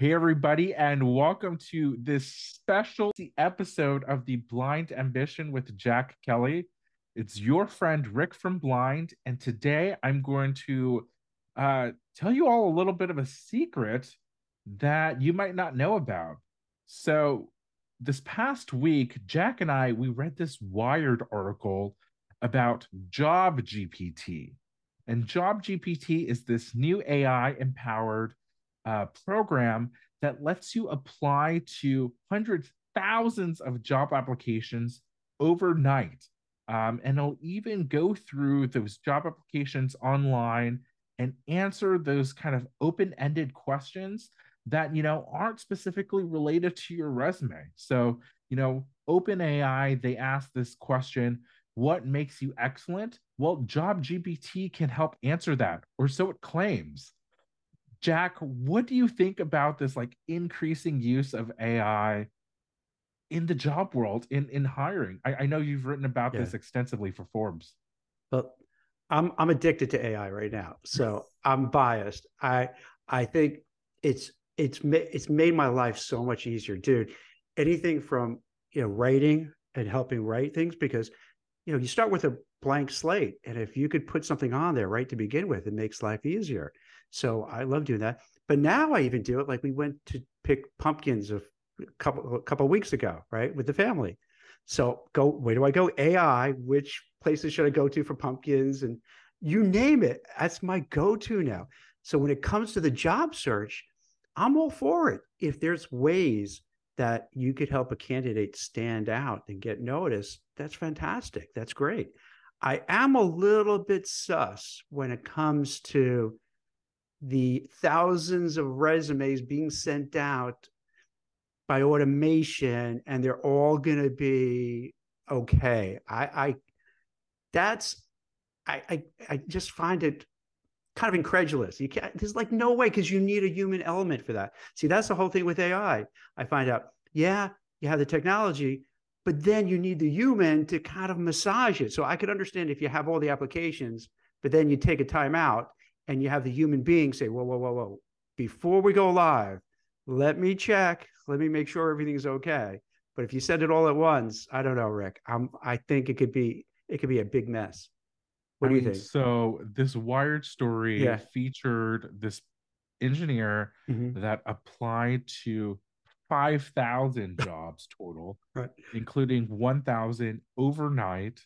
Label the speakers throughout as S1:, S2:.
S1: Hey, everybody, and welcome to this special episode of the Blind Ambition with Jack Kelly. It's your friend Rick from Blind, and today I'm going to uh, tell you all a little bit of a secret that you might not know about. So, this past week, Jack and I we read this Wired article about Job GPT, and Job GPT is this new AI empowered uh, program that lets you apply to hundreds, thousands of job applications overnight. Um, and it'll even go through those job applications online and answer those kind of open-ended questions that you know aren't specifically related to your resume. So, you know, OpenAI, they ask this question, what makes you excellent? Well, Job GPT can help answer that, or so it claims. Jack, what do you think about this like increasing use of AI in the job world in in hiring? I, I know you've written about yeah. this extensively for Forbes.
S2: Well, I'm I'm addicted to AI right now, so I'm biased. I I think it's it's it's made my life so much easier, dude. Anything from you know writing and helping write things because you know you start with a blank slate, and if you could put something on there right to begin with, it makes life easier. So I love doing that. But now I even do it like we went to pick pumpkins a couple a couple weeks ago, right, with the family. So go where do I go? AI, which places should I go to for pumpkins and you name it. That's my go-to now. So when it comes to the job search, I'm all for it. If there's ways that you could help a candidate stand out and get noticed, that's fantastic. That's great. I am a little bit sus when it comes to the thousands of resumes being sent out by automation and they're all going to be okay. I i that's I, I i just find it kind of incredulous. You can't there's like no way because you need a human element for that. See that's the whole thing with ai i find out yeah you have the technology but then you need the human to kind of massage it. So i could understand if you have all the applications but then you take a time out and you have the human being say, whoa, whoa, whoa, whoa, before we go live, let me check, let me make sure everything's okay. But if you send it all at once, I don't know, Rick. I'm, I think it could be it could be a big mess. What I do you think?
S1: So this Wired story yeah. featured this engineer mm-hmm. that applied to 5,000 jobs total, right. including 1,000 overnight,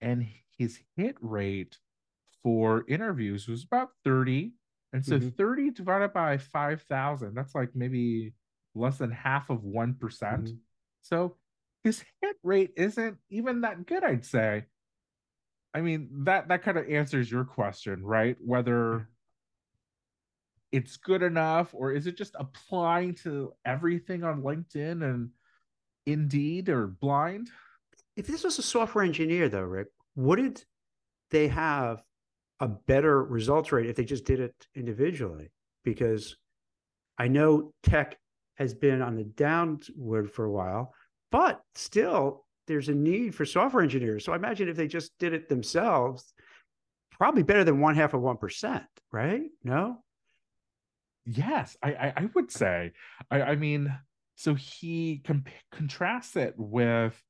S1: and his hit rate for interviews was about 30. And so mm-hmm. 30 divided by 5,000, that's like maybe less than half of one mm-hmm. So his hit rate isn't even that good, I'd say. I mean, that that kind of answers your question, right? Whether it's good enough or is it just applying to everything on LinkedIn and Indeed or blind?
S2: If this was a software engineer, though, Rick, wouldn't they have a better results rate if they just did it individually because I know tech has been on the downward for a while, but still there's a need for software engineers. So I imagine if they just did it themselves, probably better than one half of one percent, right? No.
S1: Yes, I I, I would say. I, I mean, so he comp- contrasts it with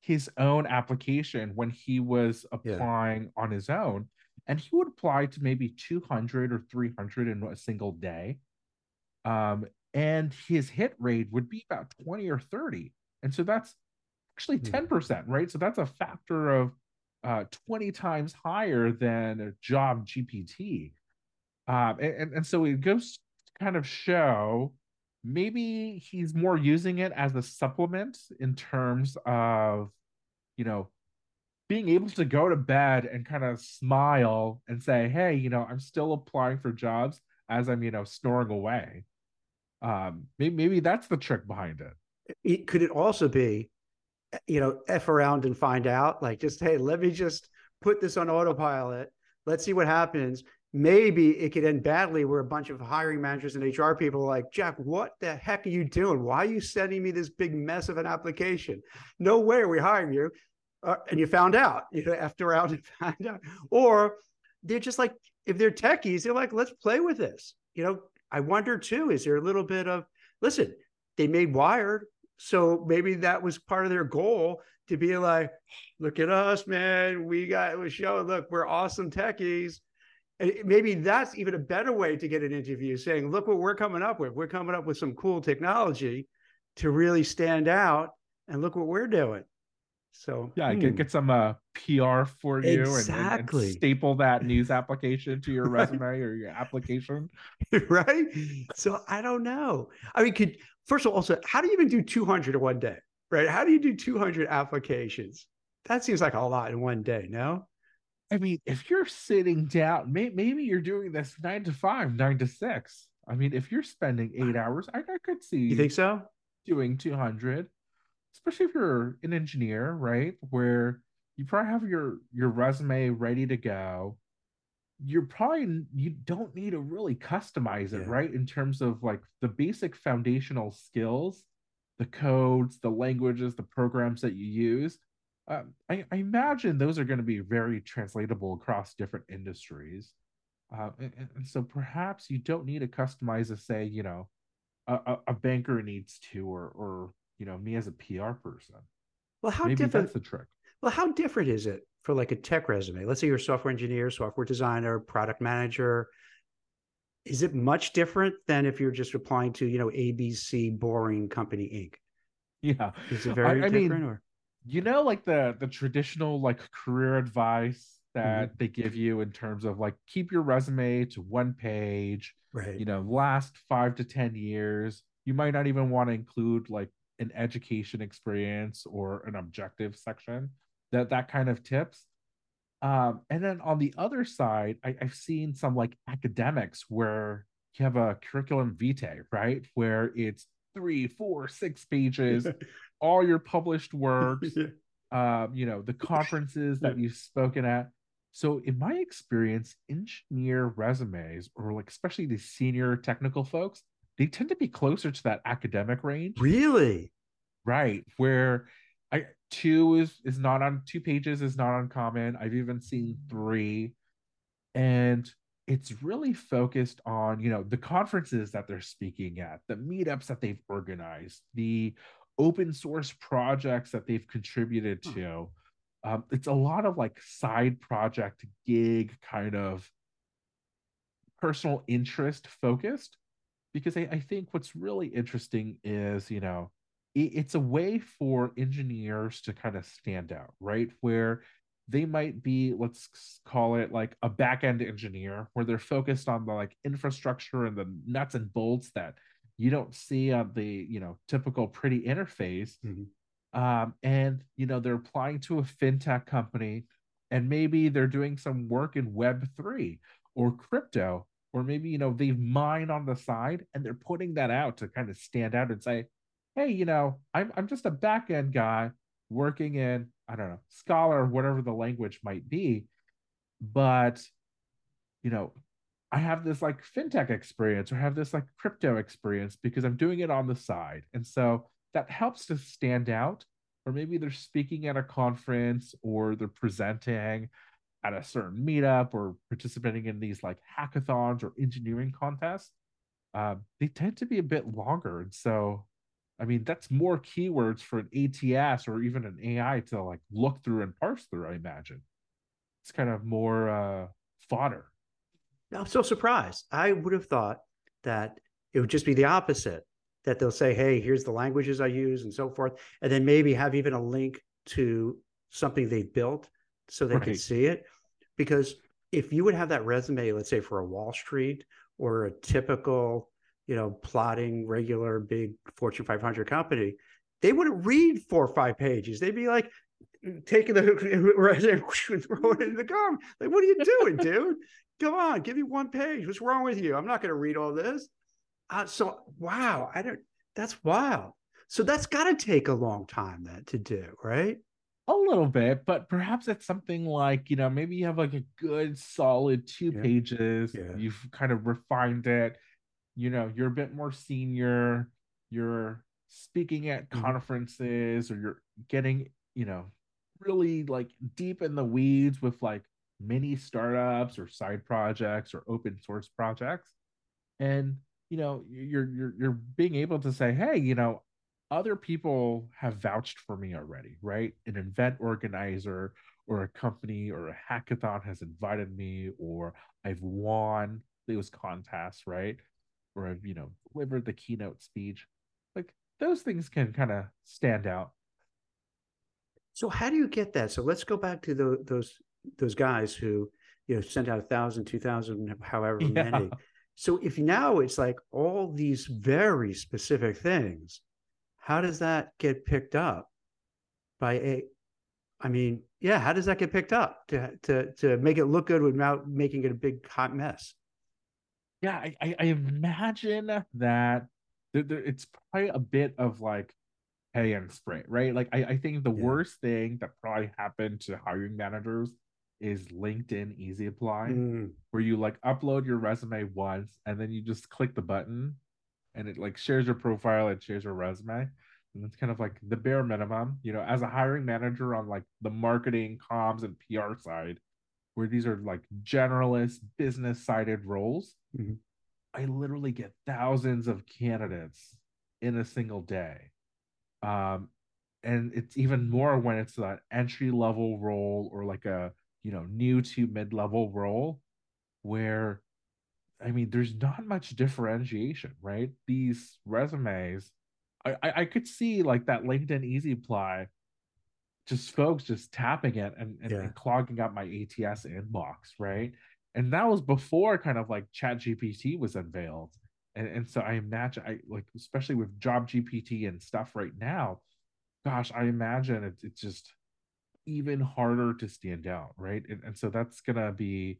S1: his own application when he was applying yeah. on his own and he would apply to maybe 200 or 300 in a single day. Um, and his hit rate would be about 20 or 30 and so that's actually 10% hmm. right? So that's a factor of uh, 20 times higher than a job gpt um, and, and so it goes to kind of show maybe he's more using it as a supplement in terms of you know being able to go to bed and kind of smile and say, "Hey, you know, I'm still applying for jobs as I'm, you know, snoring away." Um, maybe, maybe that's the trick behind it.
S2: it. Could it also be, you know, f around and find out? Like, just hey, let me just put this on autopilot. Let's see what happens. Maybe it could end badly where a bunch of hiring managers and HR people are like, Jack, what the heck are you doing? Why are you sending me this big mess of an application? No way are we hiring you uh, and you found out, you know, after out and found out, or they're just like, if they're techies, they're like, let's play with this. You know, I wonder too, is there a little bit of listen, they made Wired. So maybe that was part of their goal to be like, look at us, man. We got we show, look, we're awesome techies. And maybe that's even a better way to get an interview saying, look what we're coming up with. We're coming up with some cool technology to really stand out. And look what we're doing. So
S1: yeah, hmm. get get some uh, PR for you
S2: exactly.
S1: and, and, staple that news application to your resume or your application.
S2: right. So I don't know. I mean, could first of all, also, how do you even do 200 in one day? Right? How do you do 200 applications? That seems like a lot in one day. No.
S1: I mean, if you're sitting down, may, maybe you're doing this nine to five, nine to six. I mean, if you're spending eight hours, I, I could see
S2: you think so
S1: doing 200 especially if you're an engineer, right? Where you probably have your your resume ready to go. You're probably you don't need to really customize it, yeah. right? In terms of like the basic foundational skills, the codes, the languages, the programs that you use. Um, I, I, imagine those are going to be very translatable across different industries. Uh, and, and, so perhaps you don't need to customize to say, you know, a, a banker needs to, or or you know me as a PR person.
S2: Well, how
S1: Maybe
S2: different?
S1: That's the trick.
S2: Well, how different is it for like a tech resume? Let's say you're a software engineer, software designer, product manager. Is it much different than if you're just applying to you know ABC Boring Company Inc?
S1: Yeah,
S2: is it very I, I different?
S1: Mean, or you know, like the the traditional like career advice that mm-hmm. they give you in terms of like keep your resume to one page
S2: right
S1: you know last five to ten years you might not even want to include like an education experience or an objective section that that kind of tips. Um, and then on the other side I, i've seen some like academics where you have a curriculum vitae right? Where it's three four six pages all your published works um, you know the conferences that you've spoken at. So in my experience engineer resumes or like especially the senior technical folks they tend to be closer to that academic range.
S2: Really?
S1: Right. Where I two is is not on two pages is not uncommon. I've even seen three. And it's really focused on, you know, the conferences that they're speaking at, the meetups that they've organized, the open source projects that they've contributed to. Um, it's a lot of like side project gig kind of personal interest focused because I, I think what's really interesting is you know it, it's a way for engineers to kind of stand out right where they might be let's call it like a back-end engineer where they're focused on the like infrastructure and the nuts and bolts that you don't see on the you know typical pretty interface mm-hmm. um, and you know they're applying to a fintech company and maybe they're doing some work in web 3 or crypto or maybe you know they've mined on the side and they're putting that out to kind of stand out and say hey you know i'm, I'm just a back end guy working in i don't know Scala whatever the language might be but you know i have this like fintech experience or have this like crypto experience because i'm doing it on the side. And so that helps to stand out or maybe they're speaking at a conference or they're presenting at a certain meetup or participating in these like hackathons or engineering contests, uh, they tend to be a bit longer. And so, I mean, that's more keywords for an ATS or even an AI to like look through and parse through, I imagine. It's kind of more uh, fodder.
S2: I'm so surprised. I would have thought that it would just be the opposite that they'll say, hey, here's the languages I use and so forth. And then maybe have even a link to something they built so they right. can see it. Because if you would have that resume, let's say for a Wall Street or a typical, you know, plotting regular big Fortune 500 company, they wouldn't read four or five pages. They'd be like taking the resume and throwing it in the garbage. Like, what are you doing, dude? Come on, give me one page. What's wrong with you? I'm not going to read all this. Uh, so, wow, I don't. That's wild. So that's got to take a long time then to do, right?
S1: A little bit, but perhaps it's something like, you know, maybe you have like a good solid two yeah. pages. Yeah. You've kind of refined it. You know, you're a bit more senior. You're speaking at mm-hmm. conferences or you're getting, you know, really like deep in the weeds with like mini startups or side projects or open source projects. And you know you're you're you're being able to say hey you know other people have vouched for me already right? An event organizer or a company or a hackathon has invited me or i've won those contests right? Or i've you know delivered the keynote speech. Like those things can kind of stand out.
S2: So how do you get that? So let's go back to the, those those guys who you know sent out a thousand two thousand however yeah. many. So if now it's like all these very specific things, how does that get picked up by a I mean, yeah, how does that get picked up to to to make it look good without making it a big hot mess?
S1: Yeah, I, I imagine that it's probably a bit of like pay and spray, right? Like I, I think the yeah. worst thing that probably happened to hiring managers is LinkedIn Easy Apply, mm. where you like upload your resume once and then you just click the button and it like shares your profile, it shares your resume. And it's kind of like the bare minimum, you know, as a hiring manager on like the marketing, comms, and PR side, where these are like generalist business sided roles. Mm-hmm. I literally get thousands of candidates in a single day. Um, and it's even more when it's that entry level role or like a you know new to mid-level role where i mean there's not much differentiation right these resumes i i, I could see like that linkedin easy apply just folks just tapping it and, and, yeah. and clogging up my ats inbox right and that was before kind of like chat gpt was unveiled and, and so i imagine i like especially with job gpt and stuff right now gosh i imagine it's, it's just even harder to stand out, right? And, and so that's gonna be,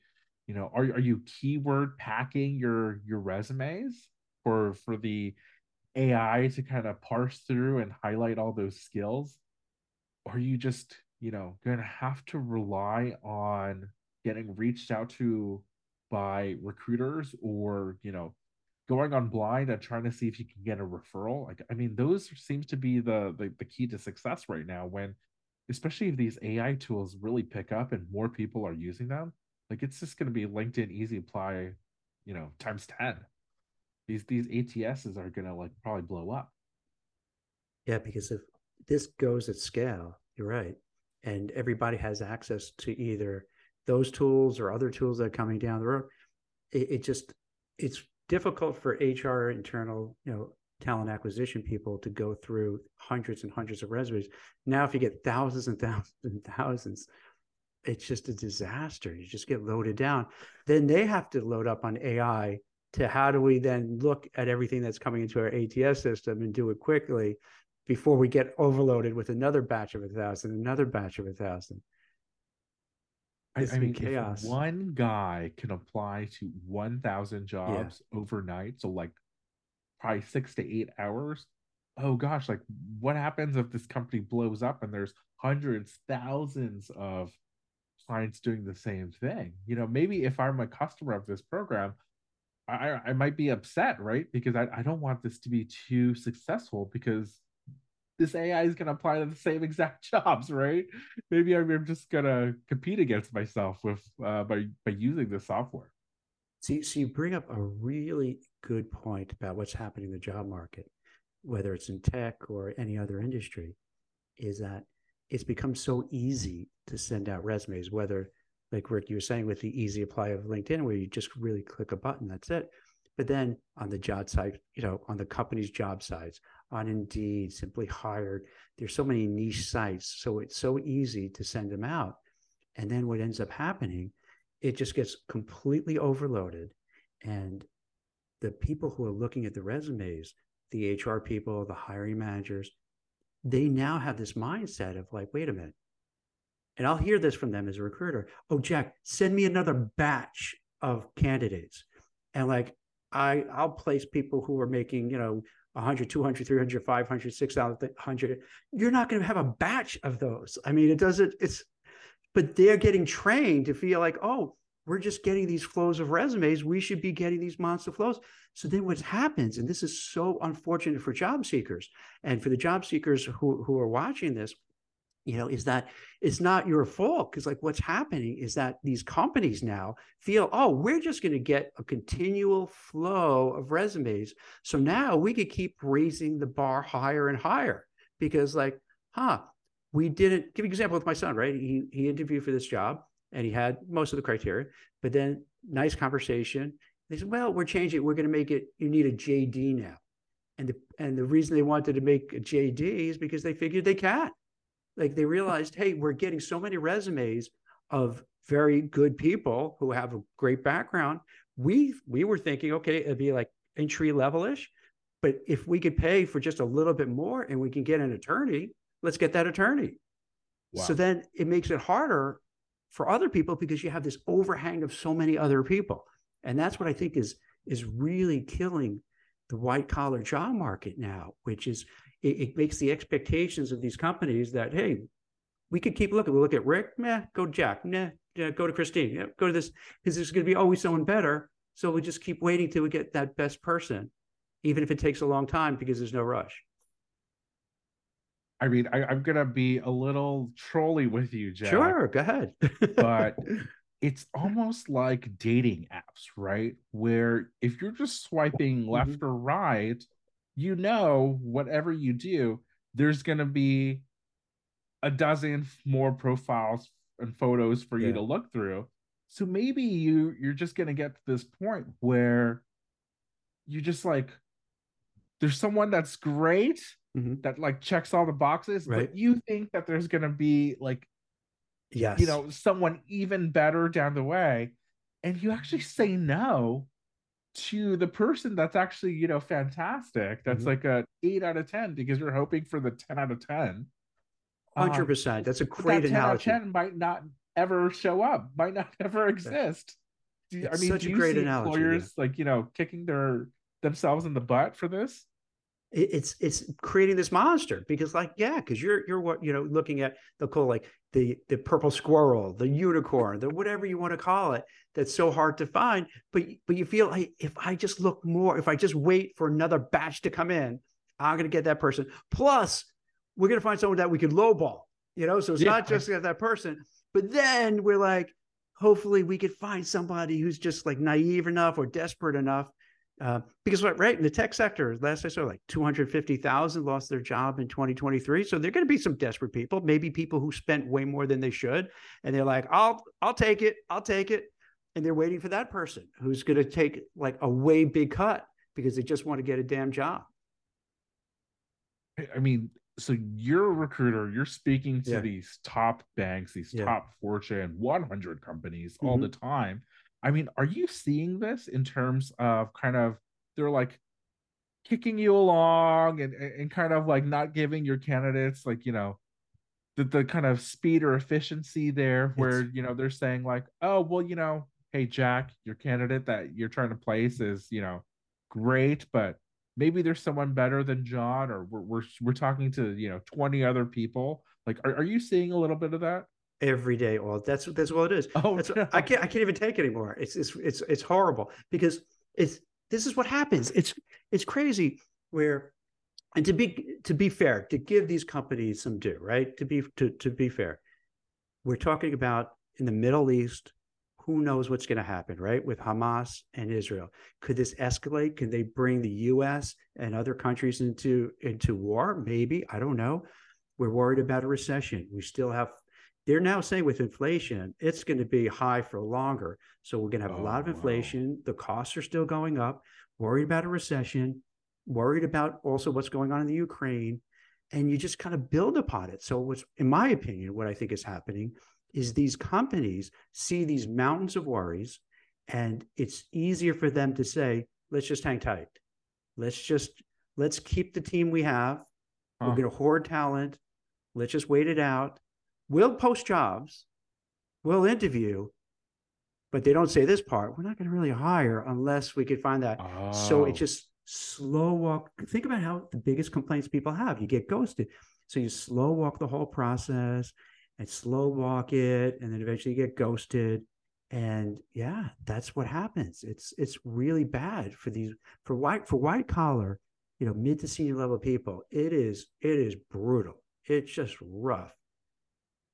S1: you know, are are you keyword packing your your resumes for for the AI to kind of parse through and highlight all those skills? Or are you just, you know, gonna have to rely on getting reached out to by recruiters or, you know, going on blind and trying to see if you can get a referral like i mean those seems to be the, the the key to success right now when especially if these AI tools really pick up and more people are using them, like it's just going to be LinkedIn Easy Apply, you know, times 10. These these ATSs are going to like probably blow up.
S2: Yeah, because if this goes at scale, you're right. And everybody has access to either those tools or other tools that are coming down the road. It, it just it's difficult for HR internal, you know, talent acquisition people to go through hundreds and hundreds of resumes. Now, if you get thousands and thousands and thousands, it's just a disaster. You just get loaded down. Then they have to load up on AI to how do we then look at everything that's coming into our ATS system and do it quickly before we get overloaded with another batch of a thousand, another batch of a thousand.
S1: I, I, mean, chaos. one guy can apply to 1,000 jobs yeah. overnight, so like probably six to eight hours oh gosh like what happens if this company blows up and there's hundreds thousands of clients doing the same thing. You know maybe if i'm a customer of this program i i might be upset right? Because i, I don't want this to be too successful because this ai is going to apply to the same exact jobs right? Maybe i'm just going to compete against myself with uh, by by using the software.
S2: See, so you bring up a really good point about what's happening in the job market, whether it's in tech or any other industry, is that it's become so easy to send out resumes, whether like Rick, you were saying with the easy apply of LinkedIn, where you just really click a button, that's it. But then on the job site, you know, on the company's job sites, on Indeed, Simply Hired, there's so many niche sites. So it's so easy to send them out. And then what ends up happening, it just gets completely overloaded. And the people who are looking at the resumes, the HR people, the hiring managers, they now have this mindset of like, wait a minute. And I'll hear this from them as a recruiter. Oh, Jack, send me another batch of candidates. And like, I, I'll place people who are making, you know, 100, 200, 300, 500, 600. You're not going to have a batch of those. I mean, it doesn't, it's, but they're getting trained to feel like, oh, we're just getting these flows of resumes. We should be getting these monster flows. So then what happens, and this is so unfortunate for job seekers and for the job seekers who, who are watching this, you know, is that it's not your fault because like what's happening is that these companies now feel, oh, we're just going to get a continual flow of resumes. So now we could keep raising the bar higher and higher because like, huh, we didn't give you an example with my son, right? He he interviewed for this job and he had most of the criteria, but then nice conversation. They said, well, we're changing. We're going to make it. You need a JD now, and the and the reason they wanted to make a JD is because they figured they can. Like they realized, hey, we're getting so many resumes of very good people who have a great background. We we were thinking, okay, it'd be like entry level ish, but if we could pay for just a little bit more and we can get an attorney, let's get that attorney. Wow. So then it makes it harder for other people because you have this overhang of so many other people. And that's what I think is is really killing the white collar job market now, which is it, it, makes the expectations of these companies that hey, we could keep looking. We look at Rick, meh, go to Jack, nah, yeah, go to Christine, yeah, go to this because there's going to be always someone better. So we just keep waiting till we get that best person, even if it takes a long time because there's no rush.
S1: I mean, I, am gonna be a little trolly with you, Jack.
S2: Sure, go ahead.
S1: but it's almost like dating apps, right? Where if you're just swiping mm-hmm. left mm-hmm. or right, you know, whatever you do, there's gonna be a dozen more profiles and photos for yeah. you to look through. So maybe you you're just gonna get to this point where you're just like there's someone that's great mm-hmm. that like checks all the boxes, right. but you think that there's gonna be like
S2: yes,
S1: you know, someone even better down the way, and you actually say no to the person that's actually you know fantastic that's mm-hmm. like a 8 out of 10 because you're hoping for the 10 out of 10
S2: 100% um, that's a great that 10 analogy.
S1: out of 10 might not ever show up might not ever exist do, i mean do you see analogy, employers yeah. like you know kicking their themselves in the butt for this
S2: it's it's creating this monster because like yeah because you're you're what you know looking at the call like the the purple squirrel the unicorn the whatever you want to call it that's so hard to find but but you feel like if i just look more if i just wait for another batch to come in i'm going to get that person plus we're going to find someone that we can lowball you know so it's yeah. not just that person but then we're like hopefully we could find somebody who's just like naive enough or desperate enough uh, because right in the tech sector, last I saw, like 250,000 lost their job in 2023. So there are going to be some desperate people, maybe people who spent way more than they should, and they're like, "I'll, I'll take it, I'll take it," and they're waiting for that person who's going to take like a way big cut because they just want to get a damn job.
S1: I mean, so you're a recruiter, you're speaking to yeah. these top banks, these yeah. top Fortune 100 companies mm-hmm. all the time I mean, are you seeing this in terms of kind of they're like kicking you along and and kind of like not giving your candidates like you know the the kind of speed or efficiency there where it's... you know they're saying like oh well you know hey Jack your candidate that you're trying to place is you know great but maybe there's someone better than John or we're we're, we're talking to you know 20 other people. Like are, are you seeing a little bit of that
S2: every day. All that's that's what it is. Oh, that's, no. I can't I can't even take it anymore. It's it's it's it's horrible because it's this is what happens. It's it's crazy where and to be to be fair, to give these companies some due, right? To be to to be fair, we're talking about in the Middle East. Who knows what's going to happen, right? With Hamas and Israel, could this escalate? Can they bring the U.S. and other countries into into war? Maybe I don't know. We're worried about a recession. We still have they're now saying with inflation, it's going to be high for longer. So we're going to have oh, a lot of inflation. Wow. The costs are still going up. Worried about a recession. Worried about also what's going on in the Ukraine, and you just kind of build upon it. So what's, in my opinion, what I think is happening is these companies see these mountains of worries, and it's easier for them to say, "Let's just hang tight. Let's just let's keep the team we have. Huh. We're going to hoard talent. Let's just wait it out." We'll post jobs, we'll interview, but they don't say this part. We're not going to really hire unless we could find that. Oh. So it oh. just slow walk. Think about how the biggest complaints people have. You get ghosted. So you slow walk the whole process and slow walk it, and then eventually you get ghosted. And yeah, that's what happens. It's it's really bad for these for white for white collar, you know, mid to senior level people. It is it is brutal. It's just rough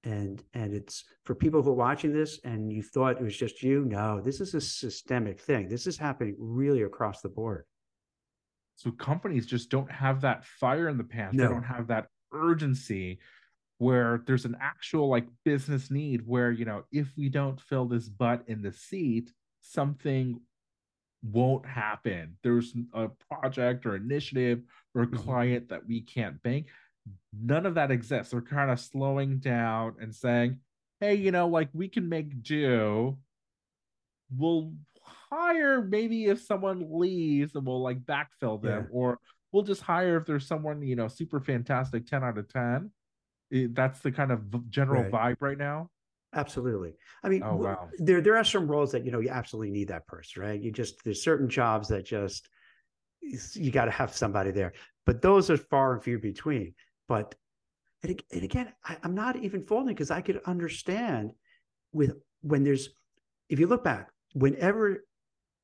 S2: and and it's for people who are watching this and you thought it was just you no this is a systemic thing. This is happening really across the board.
S1: So companies just don't have that fire in the pants.
S2: No.
S1: they don't have that urgency where there's an actual like business need where you know if we don't fill this butt in the seat something won't happen. There's a project or initiative or a
S2: Mhm.
S1: client that we can't bank none of that exists. They're kind of slowing down and saying hey you know like we can make do. We'll hire maybe if someone leaves and we'll like backfill them
S2: Yeah.
S1: or we'll just hire if there's someone you know super fantastic 10 out of 10 It- that's the kind of general
S2: Right.
S1: vibe right now.
S2: Absolutely. I mean
S1: Oh, wow.
S2: there there are some roles that you know you absolutely need that person right? You just there's certain jobs that just you got to have somebody there. But those are far and few between but and, again I, i'm not even faulting because i could understand with when there's if you look back whenever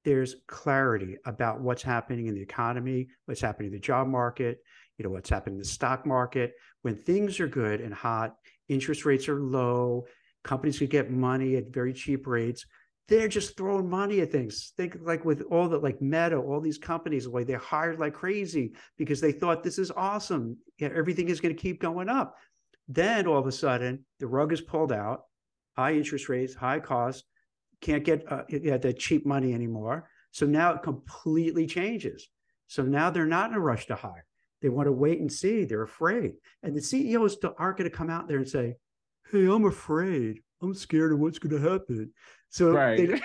S2: there's clarity about what's happening in the economy what's happening in the job market you know what's happening in the stock market when things are good and hot interest rates are low companies could get money at very cheap rates they're just throwing money at things. Think like with all the like meta all these companies the way they hired like crazy because they thought this is awesome. Yeah, everything is going to keep going up. Then all of a sudden the rug is pulled out high interest rates high costs can't get uh, yeah, that cheap money anymore. So now it completely changes. So now they're not in a rush to hire. They want to wait and see. They're afraid. And the ceos aren't going to come out there and say hey i'm afraid i'm scared of what's going to happen. So they,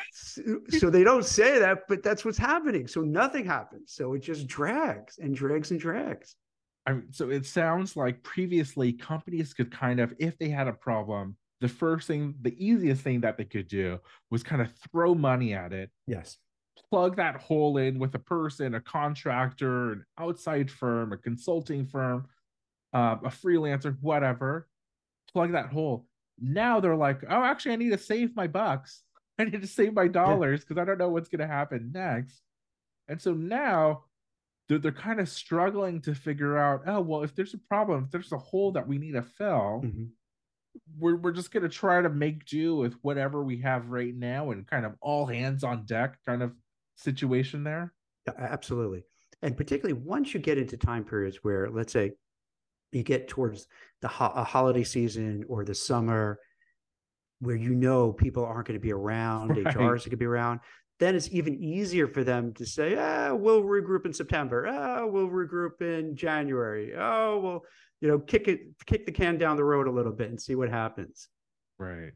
S2: so they don't say that but that's what's happening. So nothing happens. So it just drags and drags and drags.
S1: I mean, so it sounds like previously companies could kind of, if they had a problem, the first thing, the easiest thing that they could do was kind of throw money at it,
S2: yes.
S1: Plug that hole in with a person, a contractor, an outside firm, a consulting firm, uh, a freelancer, whatever, plug that hole. Now they're like, oh, actually, I need to save my bucks. I need to save my dollars because I don't know what's going to happen next. And so now they're, they're kind of struggling to figure out, oh, well, if there's a problem, if there's a hole that we need to fill,
S2: Mhm.
S1: we're, we're just going to try to make do with whatever we have right now and kind of all hands on deck kind of situation there.
S2: Yeah, absolutely. And particularly once you get into time periods where, let's say, you get towards the ho- a holiday season or the summer, where you know people aren't going to be around,
S1: Right.
S2: HRs are going to be around, then it's even easier for them to say, ah, we'll regroup in September. Ah, we'll regroup in January. Oh, well, you know, kick it, kick the can down the road a little bit and see what happens.
S1: Right.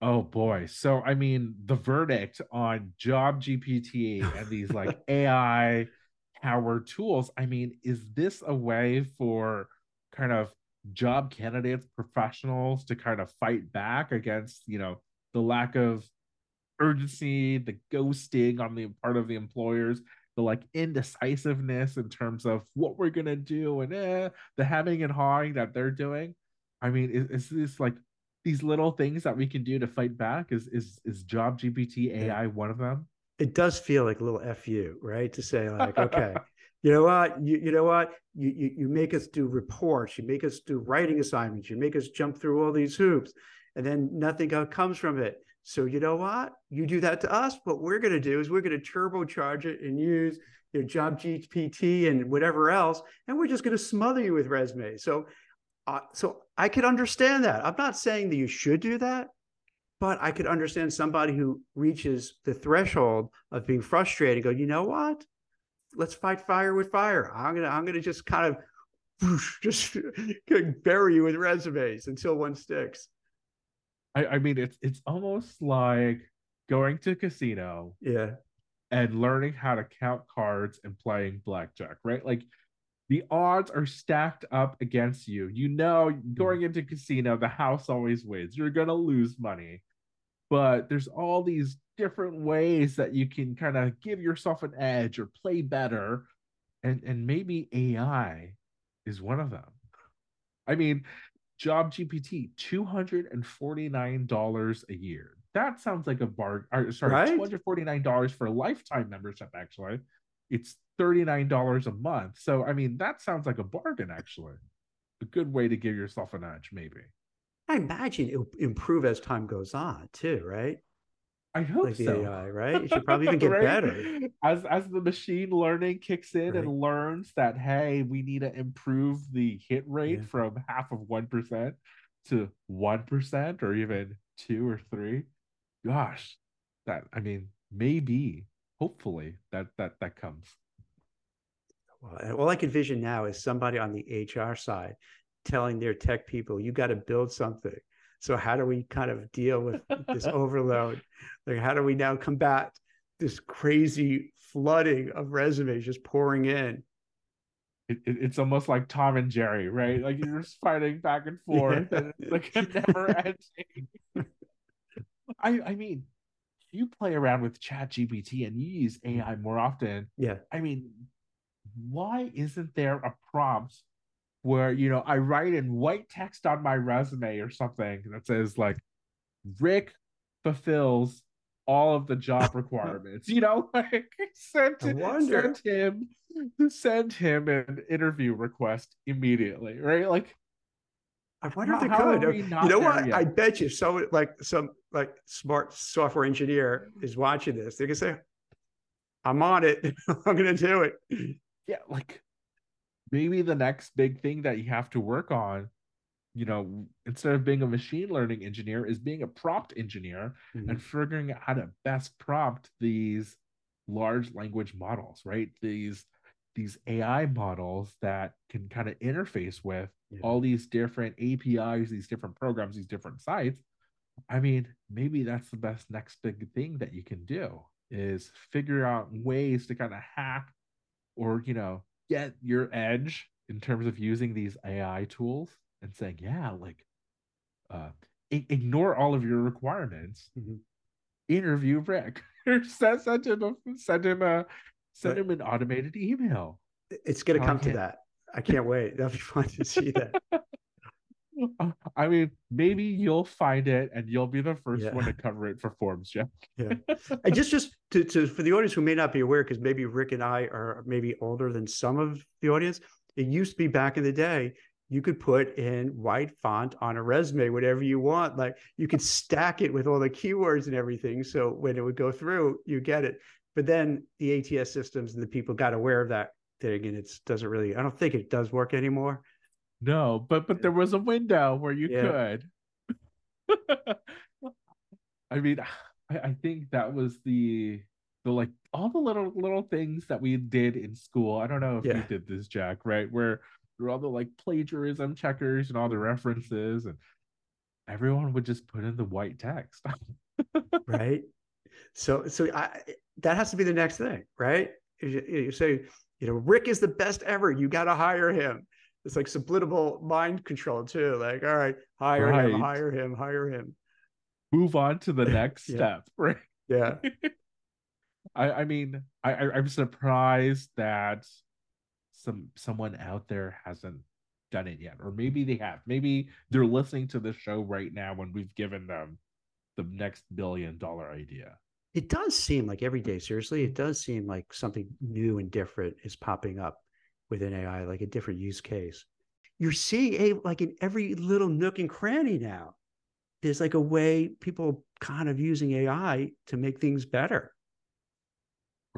S1: Oh boy. So I mean the verdict on job GPT and these like AI powered tools, I mean, is this a way for kind of job candidates, professionals to kind of fight back against, you know, the lack of urgency, the ghosting on the part of the employers, the like indecisiveness in terms of what we're gonna do and eh, the hemming and hawing that they're doing? I mean, is, is this like these little things that we can do to fight back? Is is is Job GPT AI one of them?
S2: It does feel like a little fu right? To say like okay you know what? You, you know what? You, you you make us do reports you make us do writing assignments you make us jump through all these hoops and then nothing comes from it. So you know what? You do that to us what we're going to do is we're going to turbocharge it and use your job gpt and whatever else and we're just going to smother you with resumes. So uh, so i could understand that. I'm not saying that you should do that but I could understand somebody who reaches the threshold of being frustrated. and Go, you know what? Let's fight fire with fire. I'm gonna, I'm gonna just kind of, whoosh, just bury you with resumes until one sticks.
S1: I, I mean, it's it's almost like going to a casino
S2: Yeah,
S1: and learning how to count cards and playing blackjack, right? Like the odds are stacked up against you. You know, mm-hmm. going into casino, the house always wins. You're gonna lose money, but there's all these different ways that you can kind of give yourself an edge or play better, and and maybe AI is one of them. I mean, Job GPT, two hundred and forty nine dollars a year. That sounds like a bar. Or, sorry,
S2: Right?
S1: two hundred forty nine dollars for a lifetime membership. Actually, it's thirty nine dollars a month. So I mean, that sounds like a bargain. Actually, a good way to give yourself an edge, maybe.
S2: I imagine it'll improve as time goes on too, right?
S1: I hope
S2: Like
S1: so.
S2: AI, right? It should probably even get
S1: Right?
S2: better.
S1: As as the machine learning kicks in
S2: Right.
S1: and learns that hey, we need to improve the hit rate
S2: Yeah.
S1: from half of one percent to one percent or even two or three. Gosh, that I mean, maybe, hopefully that that that comes.
S2: Well, all I can vision now is somebody on the HR side telling their tech people, "You got to build something." So how do we kind of deal with this overload? Like, how do we now combat this crazy flooding of resumes just pouring in?
S1: It, it- it's almost like Tom and Jerry, right? Like you're just fighting back and forth, and it's like a never ending. I I mean, you play around with Chat GPT and you use AI more often.
S2: Yeah,
S1: I mean, why isn't there a prompt where you know I write in white text on my resume or something that says like Rick fulfills all of the job requirements, you know, like send, him send him an interview request immediately, right? Like
S2: I wonder if they could. you know what?
S1: yet?
S2: I bet you so like some like smart software engineer is watching this. They can say, I'm on it. I'm gonna do it.
S1: yeah, like maybe the next big thing that you have to work on, you know, instead of being a machine learning engineer, is being a prompt engineer
S2: Mhm.
S1: and figuring out how to best prompt these large language models, right? These these AI models that can kind of interface with
S2: Yeah.
S1: all these different APIs, these different programs, these different sites. I mean, maybe that's the best next big thing that you can do is figure out ways to kind of hack or, you know, get your edge in terms of using these AI tools and saying, yeah, like uh i- ignore all of your requirements.
S2: Mhm.
S1: Interview Rick. send, send him a send him a send
S2: Right.
S1: him an automated email.
S2: It's gonna come to that. I can't wait. That'll be fun to see that.
S1: I mean, maybe you'll find it and you'll be the first
S2: Yeah.
S1: one to cover it for Forbes, Jeff.
S2: Yeah. And just just to, to for the audience who may not be aware, because maybe Rick and I are maybe older than some of the audience. It used to be back in the day, you could put in white font on a resume, whatever you want. Like you could stack it with all the keywords and everything. So when it would go through, you get it. But then the ATS systems and the people got aware of that thing, and it doesn't really. I don't think it does work anymore.
S1: No, but but there was a window where you
S2: Yeah.
S1: could. I mean, I, I think that was the the like all the little little things that we did in school. I don't know if you did this, Jack, right? Where were all the like plagiarism checkers and all the references, and everyone would just put in the white text.
S2: right so so I, that has to be the next thing right you, you say you know rick is the best ever you got to hire him it's like subliminal mind control too like all right hire him hire him hire him
S1: Move on to the next
S2: Yeah.
S1: step, right?
S2: yeah
S1: I, I mean, I, I I'm surprised that some someone out there hasn't done it yet, or maybe they have. Maybe they're listening to the show right now when we've given them the next billion dollar idea.
S2: it does seem like every day seriously it does seem like something new and different is popping up within ai like a different use case. You're seeing a like in every little nook and cranny now. There's like a way people kind of using ai to make things better.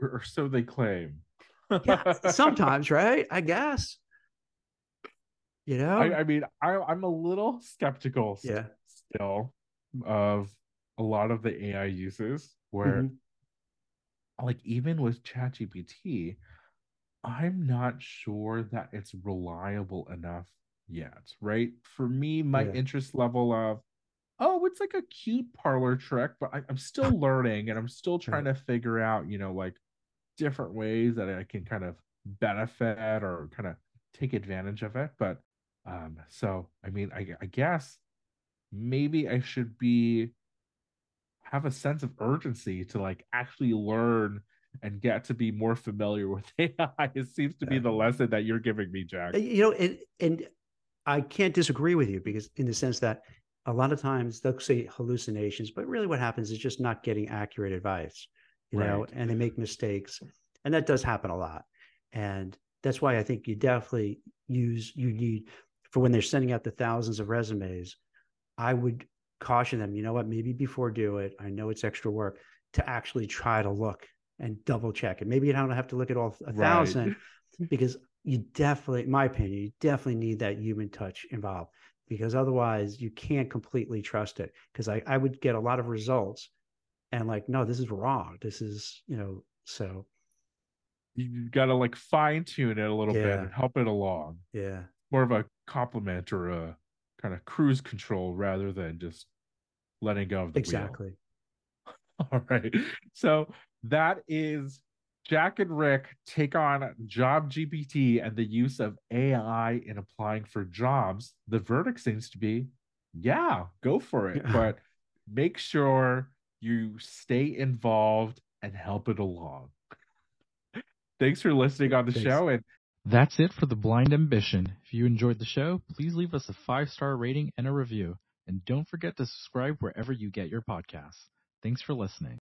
S1: Or, so they claim.
S2: yeah sometimes right? I guess. You know?
S1: I, I mean, I, I'm a little skeptical
S2: yeah.
S1: still of a lot of the AI uses where
S2: Mhm.
S1: like even with ChatGPT, I'm not sure that it's reliable enough yet, right? For me, my
S2: Yeah.
S1: interest level of, oh, it's like a cute parlor trick, but I, I'm still learning and I'm still trying to figure out, you know, like different ways that I can kind of benefit or kind of take advantage of it. But um, so I mean, I, I guess maybe I should be have a sense of urgency to like actually learn and get to be more familiar with AI. It seems to be the lesson that you're giving me, Jack.
S2: Uh, you know and and i can't disagree with you because in the sense that a lot of times they'll say hallucinations but really what happens is just not getting accurate advice you know and they make mistakes and that does happen a lot and that's why i think you definitely use you need for when they're sending out the thousands of resumes I would caution them, you know what, maybe before do it, I know it's extra work to actually try to look and double check it. Maybe you don't have to look at all a thousand right. because you definitely, in my opinion, you definitely need that human touch involved because otherwise you can't completely trust it. Because I, I would get a lot of results and like, no, this is wrong. This is, you know, so
S1: you got to like fine tune it a little yeah. bit and help it along.
S2: Yeah.
S1: More of a complement or a kind of cruise control rather than just letting go of the
S2: exactly.
S1: Wheel. All right. So that is Jack and Rick take on Job GPT and the use of AI in applying for jobs. The verdict seems to be, yeah, go for it. but make sure you stay involved and help it along. Thanks for listening on the Thanks. show. And
S3: that's it for The Blind Ambition. If you enjoyed the show, please leave us a five star rating and a review. And don't forget to subscribe wherever you get your podcasts. Thanks for listening.